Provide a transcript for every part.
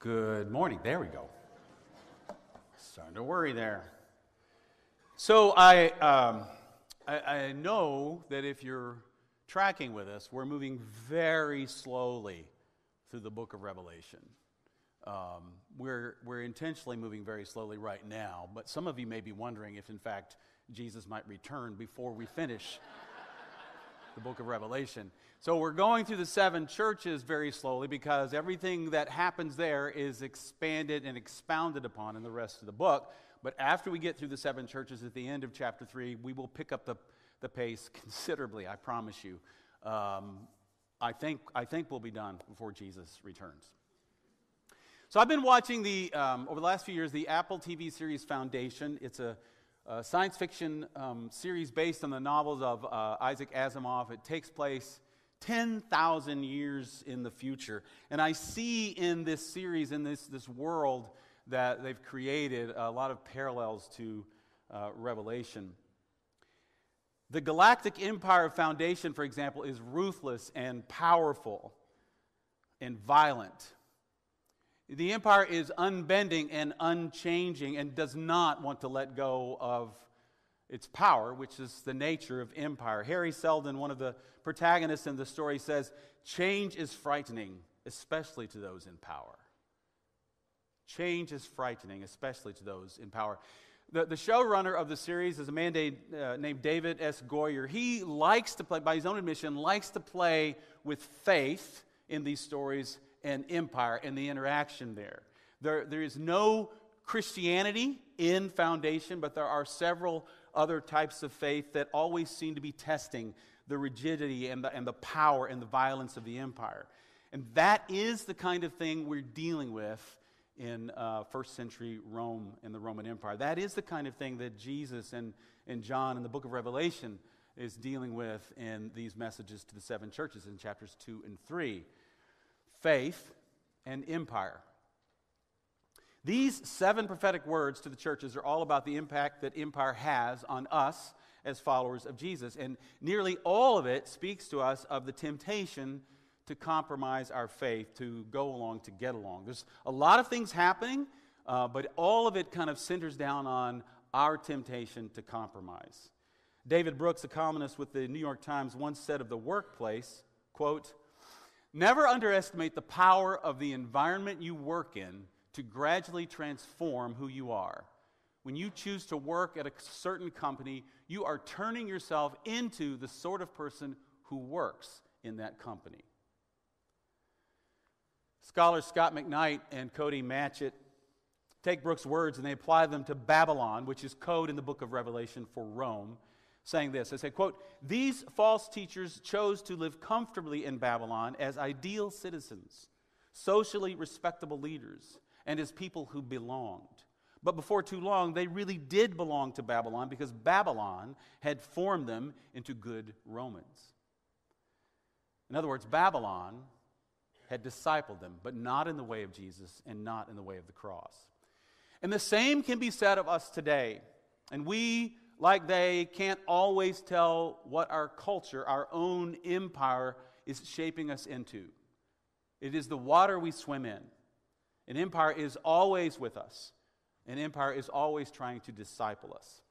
Good morning. There we go. Starting to worry there. So I, um, I, I know that if you're tracking with us, we're moving very slowly through the book of Revelation. Um, we're, we're intentionally moving very slowly right now, but some of you may be wondering if, in fact, Jesus might return before we finish the book of Revelation. So we're going through the seven churches very slowly because everything that happens there is expanded and expounded upon in the rest of the book. But after we get through the seven churches at the end of chapter three, we will pick up the, the pace considerably, I promise you. Um, I, think, I think we'll be done before Jesus returns. So I've been watching the, um, over the last few years, the Apple TV series Foundation. It's a a science fiction um, series based on the novels of uh, Isaac Asimov. It takes place 10,000 years in the future. And I see in this series, in this, this world that they've created, a lot of parallels to uh, Revelation. The Galactic Empire Foundation, for example, is ruthless and powerful and violent. The empire is unbending and unchanging and does not want to let go of its power, which is the nature of empire. Hari Seldon, one of the protagonists in the story, says, Change is frightening, especially to those in power. Change is frightening, especially to those in power. The, the showrunner of the series is a man named, uh, named David S. Goyer. He likes to play, by his own admission, likes to play with faith in these stories and empire and the interaction there. There, there is no Christianity in foundation, but there are several other types of faith that always seem to be testing the rigidity and the, and the power and the violence of the empire. And that is the kind of thing we're dealing with in uh, first century Rome and the Roman Empire. That is the kind of thing that Jesus and, and John in the book of Revelation is dealing with in these messages to the seven churches in chapters 2 and 3 faith, and empire. These seven prophetic words to the churches are all about the impact that empire has on us as followers of Jesus. And nearly all of it speaks to us of the temptation to compromise our faith, to go along, to get along. There's a lot of things happening, uh, but all of it kind of centers down on our temptation to compromise. David Brooks, a columnist with the New York Times, once said of the workplace, quote, Never underestimate the power of the environment you work in to gradually transform who you are. When you choose to work at a certain company, you are turning yourself into the sort of person who works in that company. Scholars Scot McKnight and Cody Matchett take Brooks' words and they apply them to Babylon, which is code in the book of Revelation for Rome saying this. I say, quote, these false teachers chose to live comfortably in Babylon as ideal citizens, socially respectable leaders, and as people who belonged. But before too long, they really did belong to Babylon because Babylon had formed them into good Romans. In other words, Babylon had discipled them, but not in the way of Jesus and not in the way of the cross. And the same can be said of us today. And we like they can't always tell what our culture, our own empire, is shaping us into. It is the water we swim in. An empire is always with us, an empire is always trying to disciple us.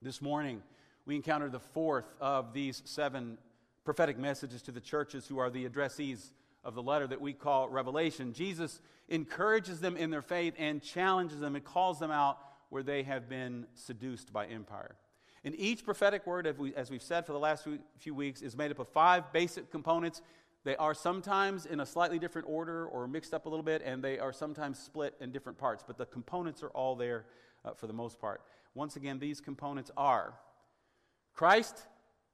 This morning, we encounter the fourth of these seven prophetic messages to the churches who are the addressees of the letter that we call Revelation. Jesus encourages them in their faith and challenges them and calls them out where they have been seduced by empire. And each prophetic word, as we've said for the last few weeks, is made up of five basic components. They are sometimes in a slightly different order or mixed up a little bit, and they are sometimes split in different parts, but the components are all there uh, for the most part. Once again, these components are Christ,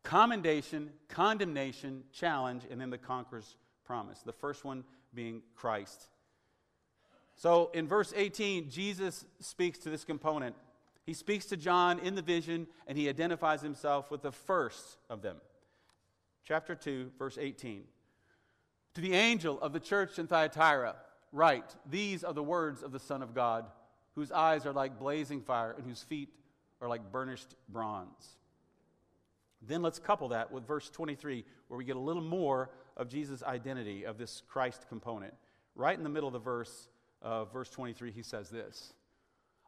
commendation, condemnation, challenge, and then the conqueror's promise. The first one being Christ. So in verse 18, Jesus speaks to this component. He speaks to John in the vision, and he identifies himself with the first of them. Chapter 2, verse 18. To the angel of the church in Thyatira, write, These are the words of the Son of God, whose eyes are like blazing fire and whose feet are like burnished bronze. Then let's couple that with verse 23, where we get a little more of Jesus' identity of this Christ component. Right in the middle of the verse, of verse 23, he says this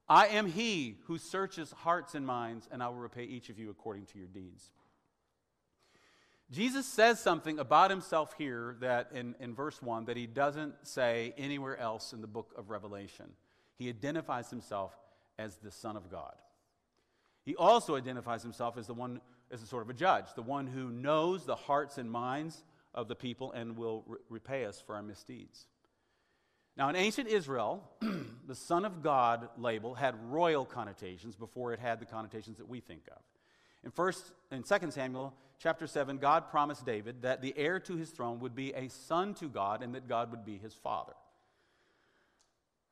I am he who searches hearts and minds, and I will repay each of you according to your deeds. Jesus says something about himself here that in, in verse 1 that he doesn't say anywhere else in the book of Revelation. He identifies himself as the Son of God. He also identifies himself as the one, as a sort of a judge, the one who knows the hearts and minds of the people and will re- repay us for our misdeeds. Now, in ancient Israel, the Son of God label had royal connotations before it had the connotations that we think of. In first in 2 Samuel chapter 7, God promised David that the heir to his throne would be a son to God and that God would be his father.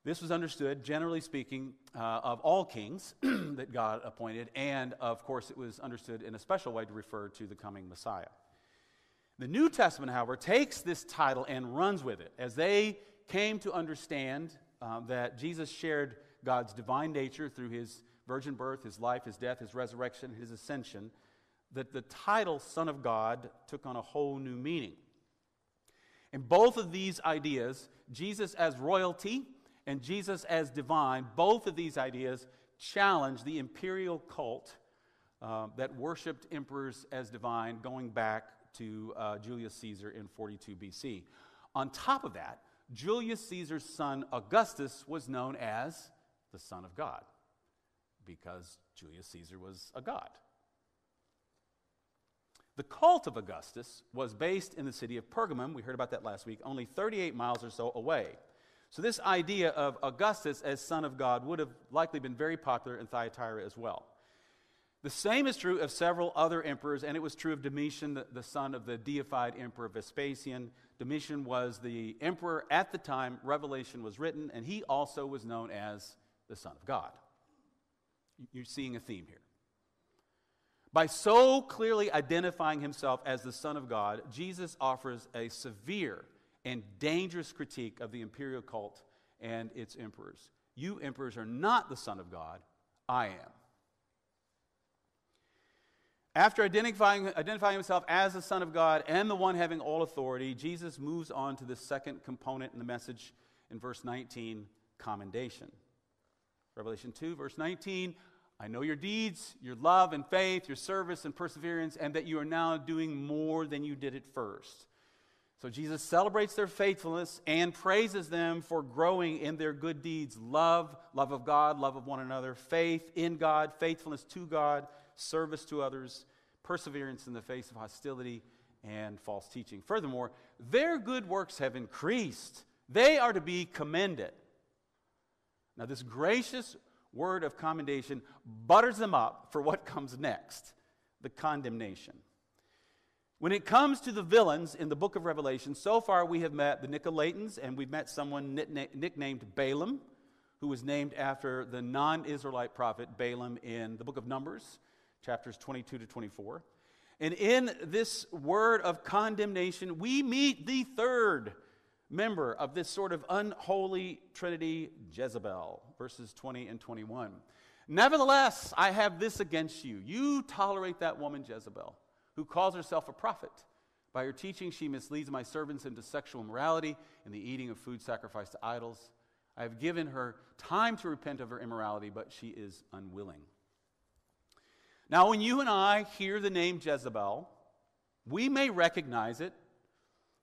This was understood, generally speaking, uh, of all kings that God appointed, and of course, it was understood in a special way to refer to the coming Messiah. The New Testament, however, takes this title and runs with it as they came to understand uh, that Jesus shared God's divine nature through his virgin birth, his life, his death, his resurrection, his ascension, that the title Son of God took on a whole new meaning. And both of these ideas, Jesus as royalty and Jesus as divine, both of these ideas challenge the imperial cult uh, that worshiped emperors as divine going back to uh, Julius Caesar in 42 BC. On top of that, Julius Caesar's son Augustus was known as the Son of God because Julius Caesar was a god. The cult of Augustus was based in the city of Pergamum. We heard about that last week, only 38 miles or so away. So, this idea of Augustus as son of God would have likely been very popular in Thyatira as well. The same is true of several other emperors, and it was true of Domitian, the, son of the deified emperor Vespasian. Domitian was the emperor at the time Revelation was written, and he also was known as the Son of God. You're seeing a theme here. By so clearly identifying himself as the Son of God, Jesus offers a severe and dangerous critique of the imperial cult and its emperors. You emperors are not the Son of God, I am. After identifying, identifying himself as the Son of God and the one having all authority, Jesus moves on to the second component in the message in verse 19 commendation. Revelation 2, verse 19 I know your deeds, your love and faith, your service and perseverance, and that you are now doing more than you did at first. So Jesus celebrates their faithfulness and praises them for growing in their good deeds love, love of God, love of one another, faith in God, faithfulness to God, service to others, perseverance in the face of hostility and false teaching. Furthermore, their good works have increased. They are to be commended. Now, this gracious word of commendation butters them up for what comes next the condemnation. When it comes to the villains in the book of Revelation, so far we have met the Nicolaitans and we've met someone nicknamed Balaam, who was named after the non Israelite prophet Balaam in the book of Numbers, chapters 22 to 24. And in this word of condemnation, we meet the third member of this sort of unholy trinity, Jezebel, verses 20 and 21. Nevertheless, I have this against you. You tolerate that woman, Jezebel who calls herself a prophet. By her teaching, she misleads my servants into sexual immorality and the eating of food sacrificed to idols. I have given her time to repent of her immorality, but she is unwilling. Now, when you and I hear the name Jezebel, we may recognize it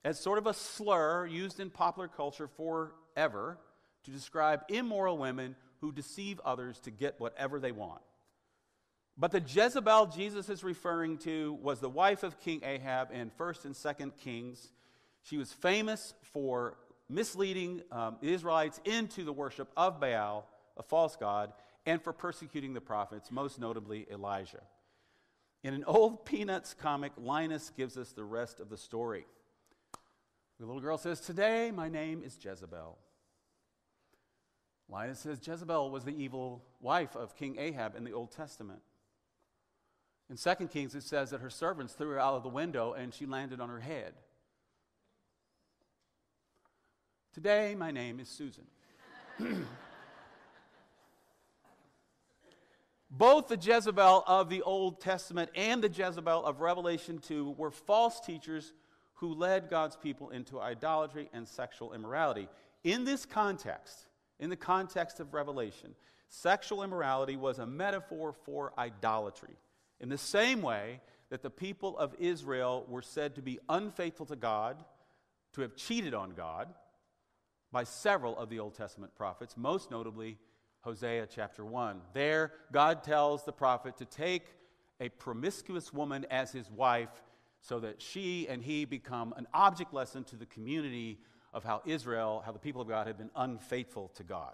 as sort of a slur used in popular culture forever to describe immoral women who deceive others to get whatever they want. But the Jezebel Jesus is referring to was the wife of King Ahab in 1st and 2nd Kings. She was famous for misleading um, the Israelites into the worship of Baal, a false god, and for persecuting the prophets, most notably Elijah. In an old Peanuts comic, Linus gives us the rest of the story. The little girl says, Today my name is Jezebel. Linus says Jezebel was the evil wife of King Ahab in the Old Testament. In 2 Kings, it says that her servants threw her out of the window and she landed on her head. Today, my name is Susan. Both the Jezebel of the Old Testament and the Jezebel of Revelation 2 were false teachers who led God's people into idolatry and sexual immorality. In this context, in the context of Revelation, sexual immorality was a metaphor for idolatry. In the same way that the people of Israel were said to be unfaithful to God, to have cheated on God by several of the Old Testament prophets, most notably Hosea chapter 1. There, God tells the prophet to take a promiscuous woman as his wife so that she and he become an object lesson to the community of how Israel, how the people of God have been unfaithful to God.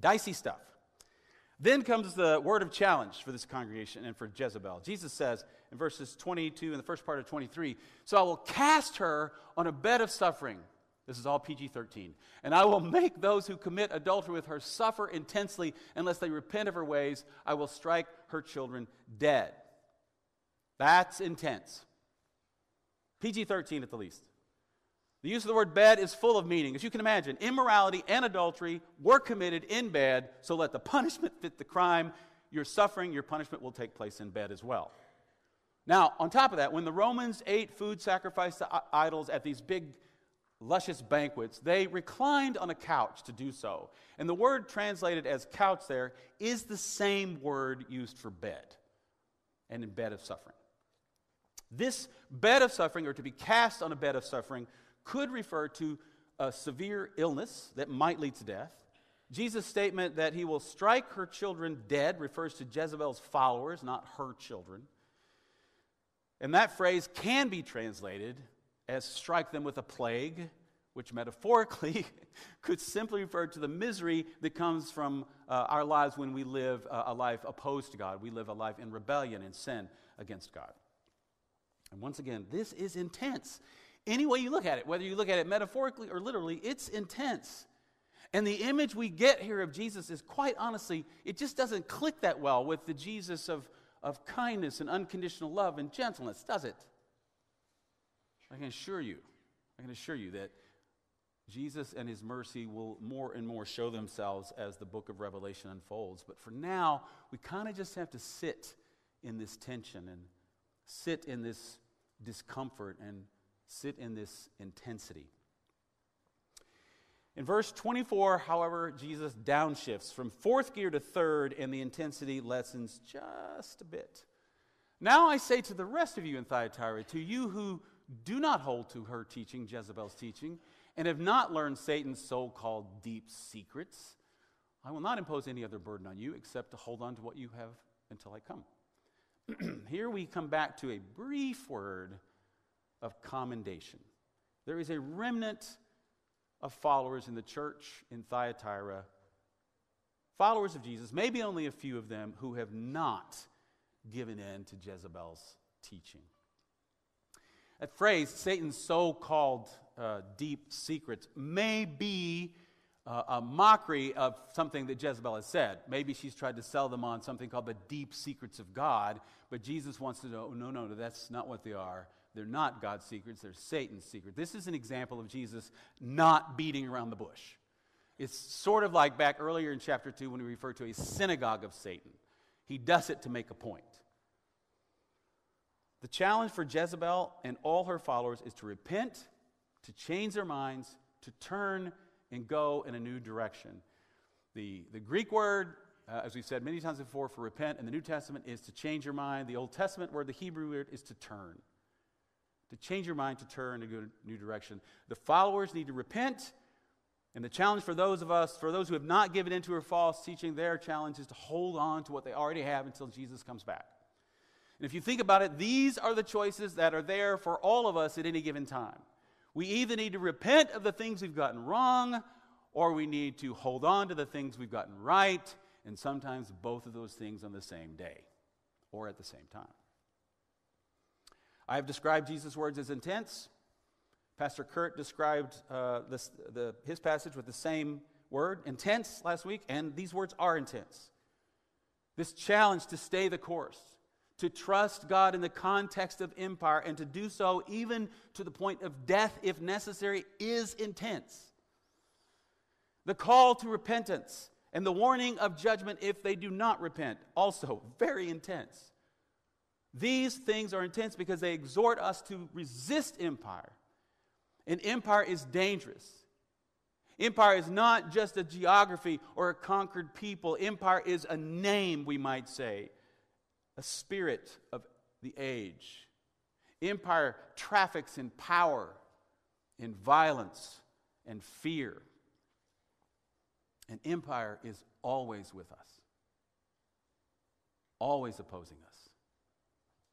Dicey stuff. Then comes the word of challenge for this congregation and for Jezebel. Jesus says in verses 22 and the first part of 23 So I will cast her on a bed of suffering. This is all PG 13. And I will make those who commit adultery with her suffer intensely unless they repent of her ways. I will strike her children dead. That's intense. PG 13 at the least. The use of the word bed is full of meaning. As you can imagine, immorality and adultery were committed in bed, so let the punishment fit the crime. Your suffering, your punishment will take place in bed as well. Now, on top of that, when the Romans ate food sacrificed to idols at these big, luscious banquets, they reclined on a couch to do so. And the word translated as couch there is the same word used for bed and in bed of suffering. This bed of suffering, or to be cast on a bed of suffering, could refer to a severe illness that might lead to death. Jesus' statement that he will strike her children dead refers to Jezebel's followers, not her children. And that phrase can be translated as strike them with a plague, which metaphorically could simply refer to the misery that comes from uh, our lives when we live uh, a life opposed to God. We live a life in rebellion and sin against God. And once again, this is intense. Any way you look at it, whether you look at it metaphorically or literally, it's intense. And the image we get here of Jesus is quite honestly, it just doesn't click that well with the Jesus of, of kindness and unconditional love and gentleness, does it? I can assure you, I can assure you that Jesus and his mercy will more and more show themselves as the book of Revelation unfolds. But for now, we kind of just have to sit in this tension and sit in this discomfort and sit in this intensity. In verse 24, however, Jesus downshifts from fourth gear to third, and the intensity lessens just a bit. Now I say to the rest of you in Thyatira, to you who do not hold to her teaching, Jezebel's teaching, and have not learned Satan's so called deep secrets, I will not impose any other burden on you except to hold on to what you have until I come. Here we come back to a brief word of commendation. There is a remnant of followers in the church in Thyatira, followers of Jesus, maybe only a few of them, who have not given in to Jezebel's teaching. That phrase, Satan's so called uh, deep secrets, may be uh, a mockery of something that Jezebel has said. Maybe she's tried to sell them on something called the deep secrets of God, but Jesus wants to know no, no, no, that's not what they are. They're not God's secrets, they're Satan's secret. This is an example of Jesus not beating around the bush. It's sort of like back earlier in chapter 2 when he referred to a synagogue of Satan. He does it to make a point. The challenge for Jezebel and all her followers is to repent, to change their minds, to turn and go in a new direction. The, the Greek word, uh, as we've said many times before, for repent in the New Testament is to change your mind. The Old Testament word, the Hebrew word, is to turn to change your mind, to turn to go a new direction. The followers need to repent. And the challenge for those of us, for those who have not given into her false teaching, their challenge is to hold on to what they already have until Jesus comes back. And if you think about it, these are the choices that are there for all of us at any given time. We either need to repent of the things we've gotten wrong, or we need to hold on to the things we've gotten right, and sometimes both of those things on the same day or at the same time. I have described Jesus' words as intense. Pastor Kurt described uh, this, the, his passage with the same word, intense, last week, and these words are intense. This challenge to stay the course, to trust God in the context of empire, and to do so even to the point of death if necessary, is intense. The call to repentance and the warning of judgment if they do not repent, also very intense. These things are intense because they exhort us to resist empire. And empire is dangerous. Empire is not just a geography or a conquered people. Empire is a name, we might say, a spirit of the age. Empire traffics in power, in violence, and fear. And empire is always with us, always opposing us,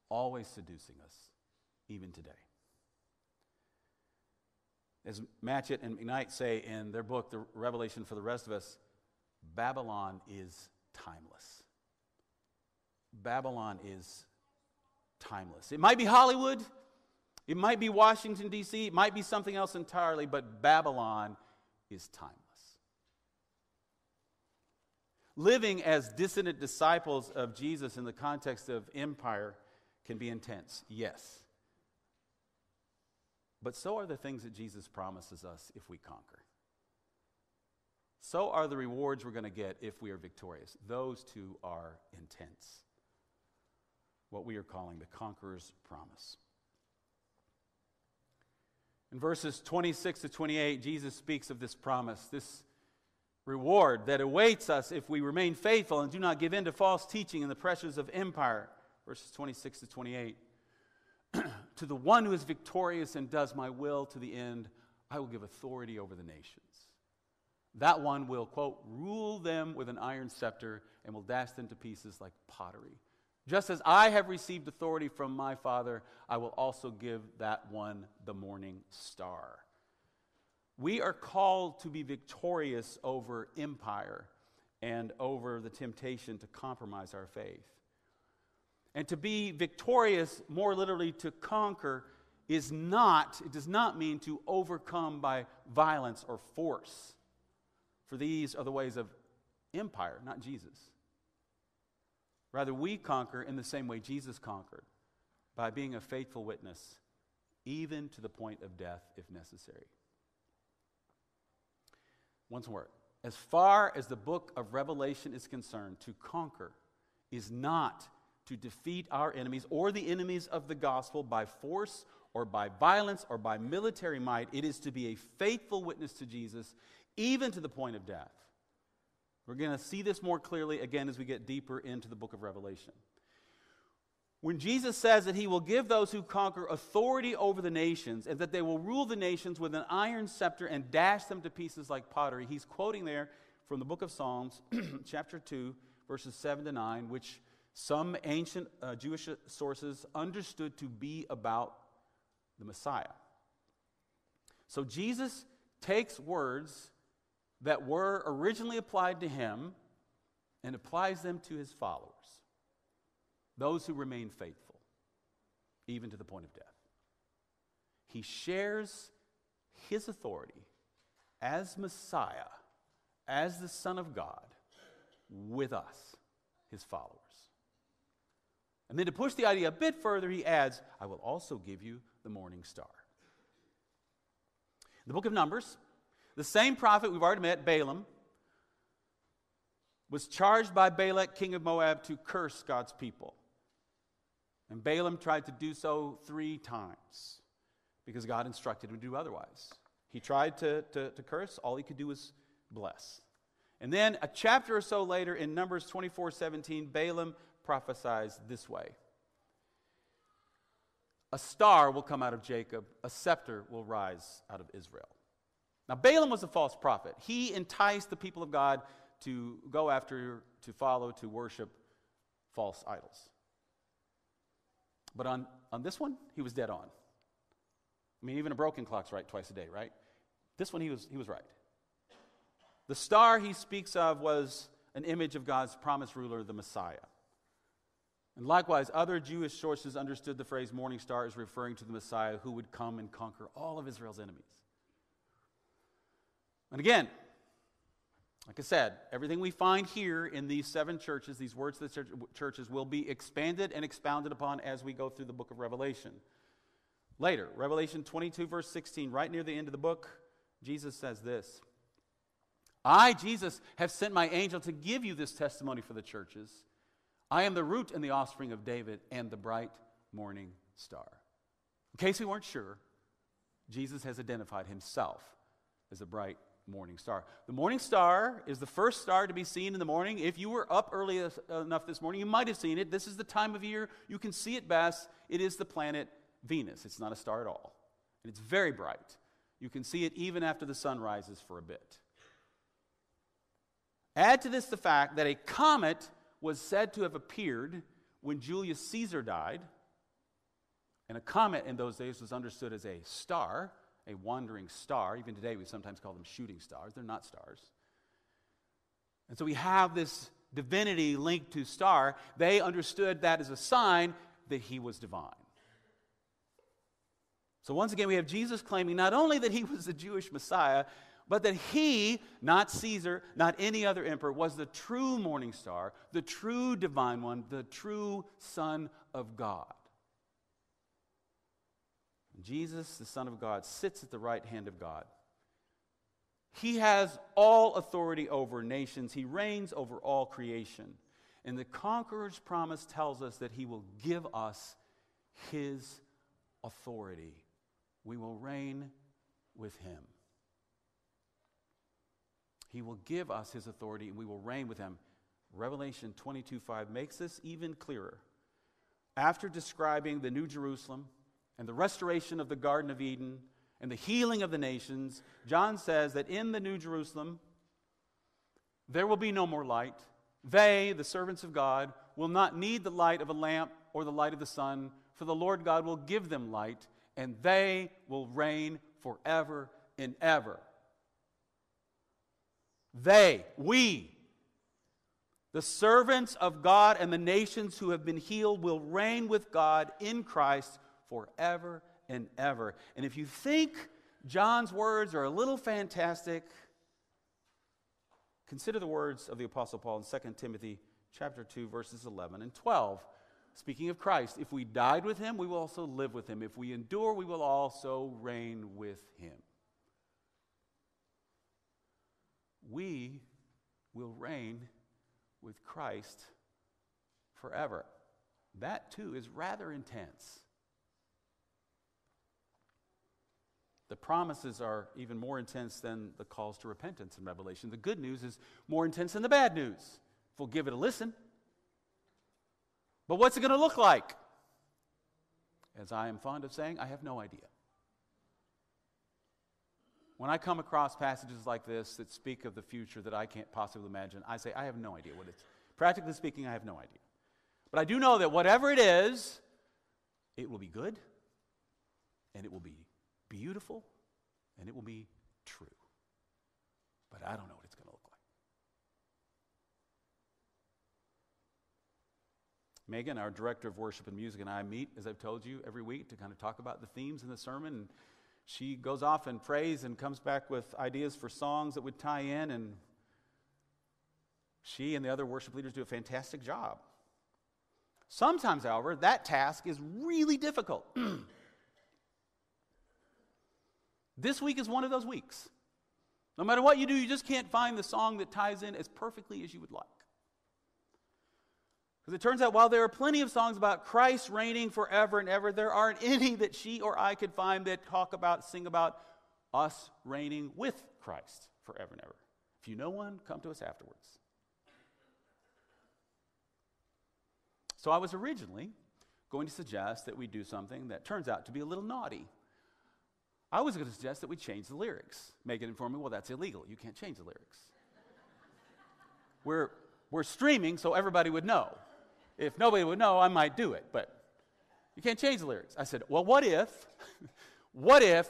always seducing us, even today. As Matchett and McKnight say in their book, The Revelation for the Rest of Us, Babylon is timeless. Babylon is timeless. It might be Hollywood, it might be Washington, D.C., it might be something else entirely, but Babylon is timeless. Living as dissident disciples of Jesus in the context of empire can be intense, yes. But so are the things that Jesus promises us if we conquer. So are the rewards we're going to get if we are victorious. Those two are intense. What we are calling the conqueror's promise. In verses 26 to 28, Jesus speaks of this promise, this reward that awaits us if we remain faithful and do not give in to false teaching and the pressures of empire. Verses 26 to 28. to the one who is victorious and does my will to the end, I will give authority over the nations. That one will, quote, rule them with an iron scepter and will dash them to pieces like pottery. Just as I have received authority from my Father, I will also give that one the morning star. We are called to be victorious over empire and over the temptation to compromise our faith. And to be victorious, more literally to conquer, is not, it does not mean to overcome by violence or force. For these are the ways of empire, not Jesus. Rather, we conquer in the same way Jesus conquered, by being a faithful witness, even to the point of death if necessary. Once more, as far as the book of Revelation is concerned, to conquer is not to defeat our enemies or the enemies of the gospel by force or by violence or by military might. It is to be a faithful witness to Jesus, even to the point of death. We're going to see this more clearly again as we get deeper into the book of Revelation. When Jesus says that he will give those who conquer authority over the nations and that they will rule the nations with an iron scepter and dash them to pieces like pottery, he's quoting there from the book of Psalms, chapter 2, verses 7 to 9, which some ancient uh, Jewish sources understood to be about the Messiah. So Jesus takes words that were originally applied to him and applies them to his followers those who remain faithful, even to the point of death. He shares his authority as Messiah, as the Son of God, with us, his followers. And then to push the idea a bit further, he adds, I will also give you the morning star. The book of Numbers, the same prophet we've already met, Balaam, was charged by Balak, king of Moab, to curse God's people. And Balaam tried to do so three times because God instructed him to do otherwise. He tried to, to, to curse, all he could do was bless. And then a chapter or so later in Numbers 24 17, Balaam prophesies this way A star will come out of Jacob, a scepter will rise out of Israel. Now, Balaam was a false prophet. He enticed the people of God to go after, to follow, to worship false idols. But on, on this one, he was dead on. I mean, even a broken clock's right twice a day, right? This one, he was, he was right. The star he speaks of was an image of God's promised ruler, the Messiah. And likewise, other Jewish sources understood the phrase morning star as referring to the Messiah who would come and conquer all of Israel's enemies. And again, like I said, everything we find here in these seven churches, these words of the churches, will be expanded and expounded upon as we go through the book of Revelation. Later, Revelation 22, verse 16, right near the end of the book, Jesus says this I, Jesus, have sent my angel to give you this testimony for the churches. I am the root and the offspring of David and the bright morning star. In case we weren't sure, Jesus has identified himself as a bright morning star. The morning star is the first star to be seen in the morning. If you were up early enough this morning, you might have seen it. This is the time of year you can see it best. It is the planet Venus. It's not a star at all. And it's very bright. You can see it even after the sun rises for a bit. Add to this the fact that a comet was said to have appeared when Julius Caesar died. And a comet in those days was understood as a star a wandering star. Even today, we sometimes call them shooting stars. They're not stars. And so we have this divinity linked to star. They understood that as a sign that he was divine. So once again, we have Jesus claiming not only that he was the Jewish Messiah, but that he, not Caesar, not any other emperor, was the true morning star, the true divine one, the true Son of God. Jesus, the Son of God, sits at the right hand of God. He has all authority over nations, He reigns over all creation. And the conqueror's promise tells us that He will give us His authority. We will reign with Him. He will give us His authority and we will reign with Him. Revelation 22 5 makes this even clearer. After describing the New Jerusalem, and the restoration of the Garden of Eden and the healing of the nations, John says that in the New Jerusalem, there will be no more light. They, the servants of God, will not need the light of a lamp or the light of the sun, for the Lord God will give them light, and they will reign forever and ever. They, we, the servants of God and the nations who have been healed will reign with God in Christ forever and ever. And if you think John's words are a little fantastic, consider the words of the apostle Paul in 2 Timothy chapter 2 verses 11 and 12. Speaking of Christ, if we died with him, we will also live with him. If we endure, we will also reign with him. We will reign with Christ forever. That too is rather intense. The promises are even more intense than the calls to repentance in Revelation. The good news is more intense than the bad news. If we'll give it a listen. But what's it going to look like? As I am fond of saying, I have no idea. When I come across passages like this that speak of the future that I can't possibly imagine, I say, I have no idea what it's. Practically speaking, I have no idea. But I do know that whatever it is, it will be good and it will be beautiful and it will be true. But I don't know what it's going to look like. Megan, our director of worship and music, and I meet, as I've told you, every week to kind of talk about the themes in the sermon. And she goes off and prays and comes back with ideas for songs that would tie in. And she and the other worship leaders do a fantastic job. Sometimes, however, that task is really difficult. This week is one of those weeks. No matter what you do, you just can't find the song that ties in as perfectly as you would like. Because it turns out while there are plenty of songs about Christ reigning forever and ever, there aren't any that she or I could find that talk about, sing about us reigning with Christ forever and ever. If you know one, come to us afterwards. So I was originally going to suggest that we do something that turns out to be a little naughty. I was going to suggest that we change the lyrics. Megan informed me, well, that's illegal. You can't change the lyrics. we're, we're streaming so everybody would know. If nobody would know, I might do it, but you can't change the lyrics. I said, well, what if, what if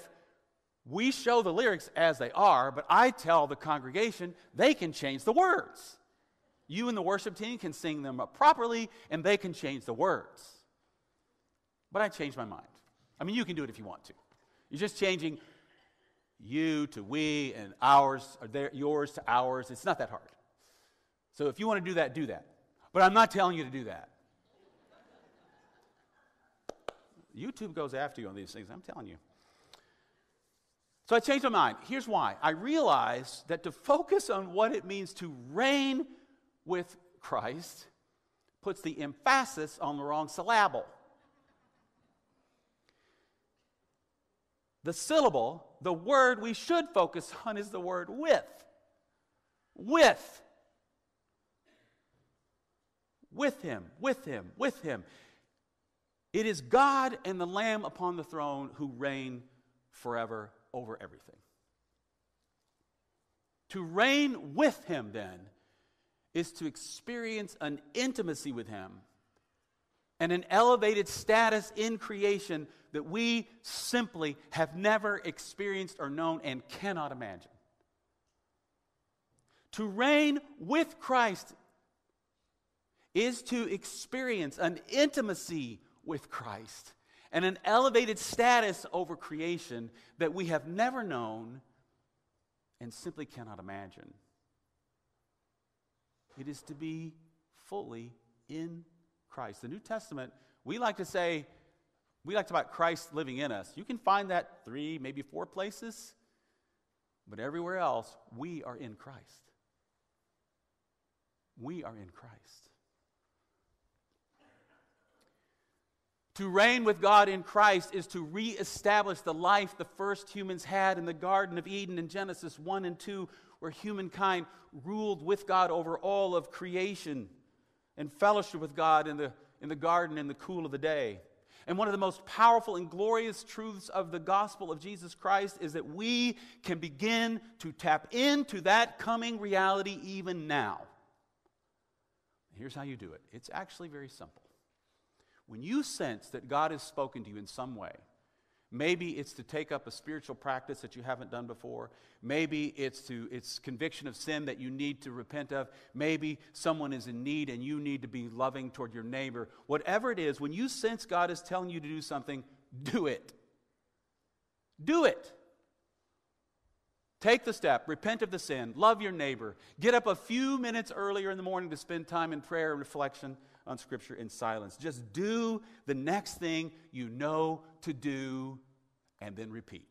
we show the lyrics as they are, but I tell the congregation they can change the words? You and the worship team can sing them up properly, and they can change the words. But I changed my mind. I mean, you can do it if you want to. You're just changing you to we and ours, or their, yours to ours. It's not that hard. So if you want to do that, do that. But I'm not telling you to do that. YouTube goes after you on these things, I'm telling you. So I changed my mind. Here's why. I realized that to focus on what it means to reign with Christ puts the emphasis on the wrong syllable. The syllable the word we should focus on is the word with. With. With him, with him, with him. It is God and the Lamb upon the throne who reign forever over everything. To reign with him, then, is to experience an intimacy with him and an elevated status in creation that we simply have never experienced or known and cannot imagine. To reign with Christ is to experience an intimacy with Christ and an elevated status over creation that we have never known and simply cannot imagine. It is to be fully in Christ. The New Testament, we like to say, we like to talk about Christ living in us. You can find that three, maybe four places, but everywhere else, we are in Christ. We are in Christ. To reign with God in Christ is to reestablish the life the first humans had in the Garden of Eden in Genesis 1 and 2, where humankind ruled with God over all of creation and fellowship with God in the, in the garden in the cool of the day. And one of the most powerful and glorious truths of the gospel of Jesus Christ is that we can begin to tap into that coming reality even now. Here's how you do it it's actually very simple. When you sense that God has spoken to you in some way, maybe it's to take up a spiritual practice that you haven't done before, maybe it's to it's conviction of sin that you need to repent of, maybe someone is in need and you need to be loving toward your neighbor. Whatever it is, when you sense God is telling you to do something, do it. Do it. Take the step, repent of the sin, love your neighbor, get up a few minutes earlier in the morning to spend time in prayer and reflection on Scripture in silence. Just do the next thing you know to do and then repeat.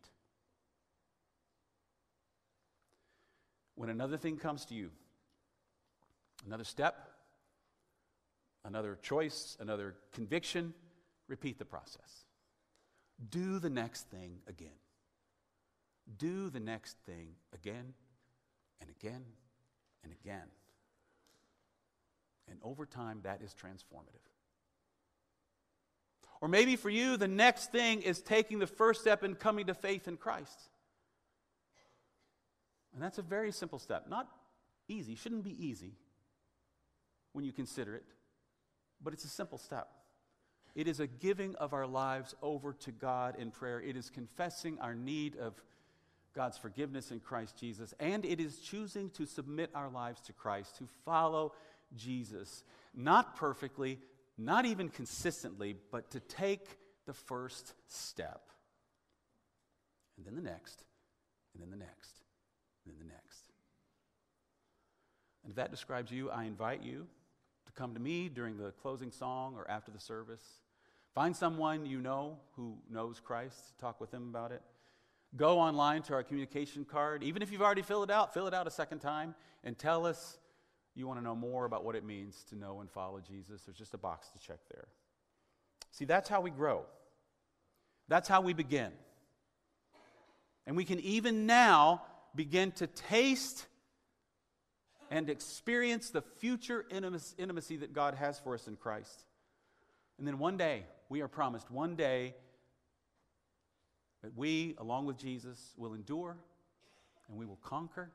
When another thing comes to you, another step, another choice, another conviction, repeat the process. Do the next thing again. Do the next thing again and again and again. And over time, that is transformative. Or maybe for you, the next thing is taking the first step in coming to faith in Christ. And that's a very simple step. Not easy, shouldn't be easy when you consider it, but it's a simple step. It is a giving of our lives over to God in prayer. It is confessing our need of God's forgiveness in Christ Jesus. And it is choosing to submit our lives to Christ, to follow Jesus, not perfectly, not even consistently, but to take the first step. And then the next, and then the next, and then the next. And if that describes you, I invite you to come to me during the closing song or after the service. Find someone you know who knows Christ, talk with them about it. Go online to our communication card. Even if you've already filled it out, fill it out a second time and tell us you want to know more about what it means to know and follow Jesus, there's just a box to check there. See, that's how we grow. That's how we begin. And we can even now begin to taste and experience the future intimacy that God has for us in Christ. And then one day, we are promised one day that we, along with Jesus, will endure and we will conquer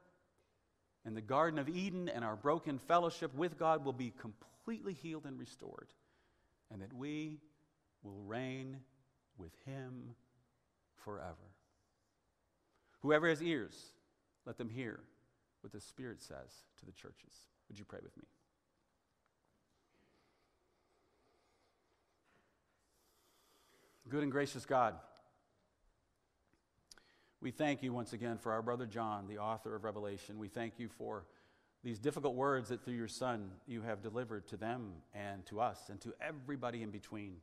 and the Garden of Eden and our broken fellowship with God will be completely healed and restored, and that we will reign with Him forever. Whoever has ears, let them hear what the Spirit says to the churches. Would you pray with me? Good and gracious God, we thank you once again for our brother John, the author of Revelation. We thank you for these difficult words that through your Son you have delivered to them and to us and to everybody in between.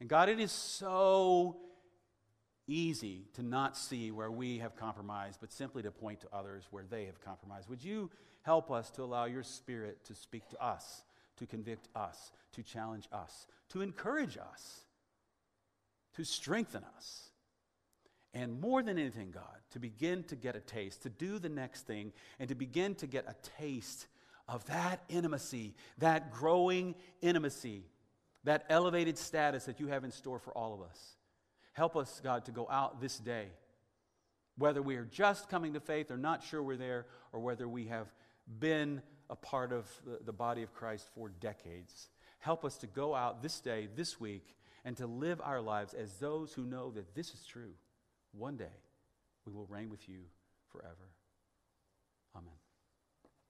And God, it is so easy to not see where we have compromised, but simply to point to others where they have compromised. Would you help us to allow your Spirit to speak to us, to convict us, to challenge us, to encourage us, to strengthen us? And more than anything, God, to begin to get a taste, to do the next thing, and to begin to get a taste of that intimacy, that growing intimacy, that elevated status that you have in store for all of us. Help us, God, to go out this day, whether we are just coming to faith or not sure we're there, or whether we have been a part of the, body of Christ for decades. Help us to go out this day, this week, and to live our lives as those who know that this is true. One day we will reign with you forever.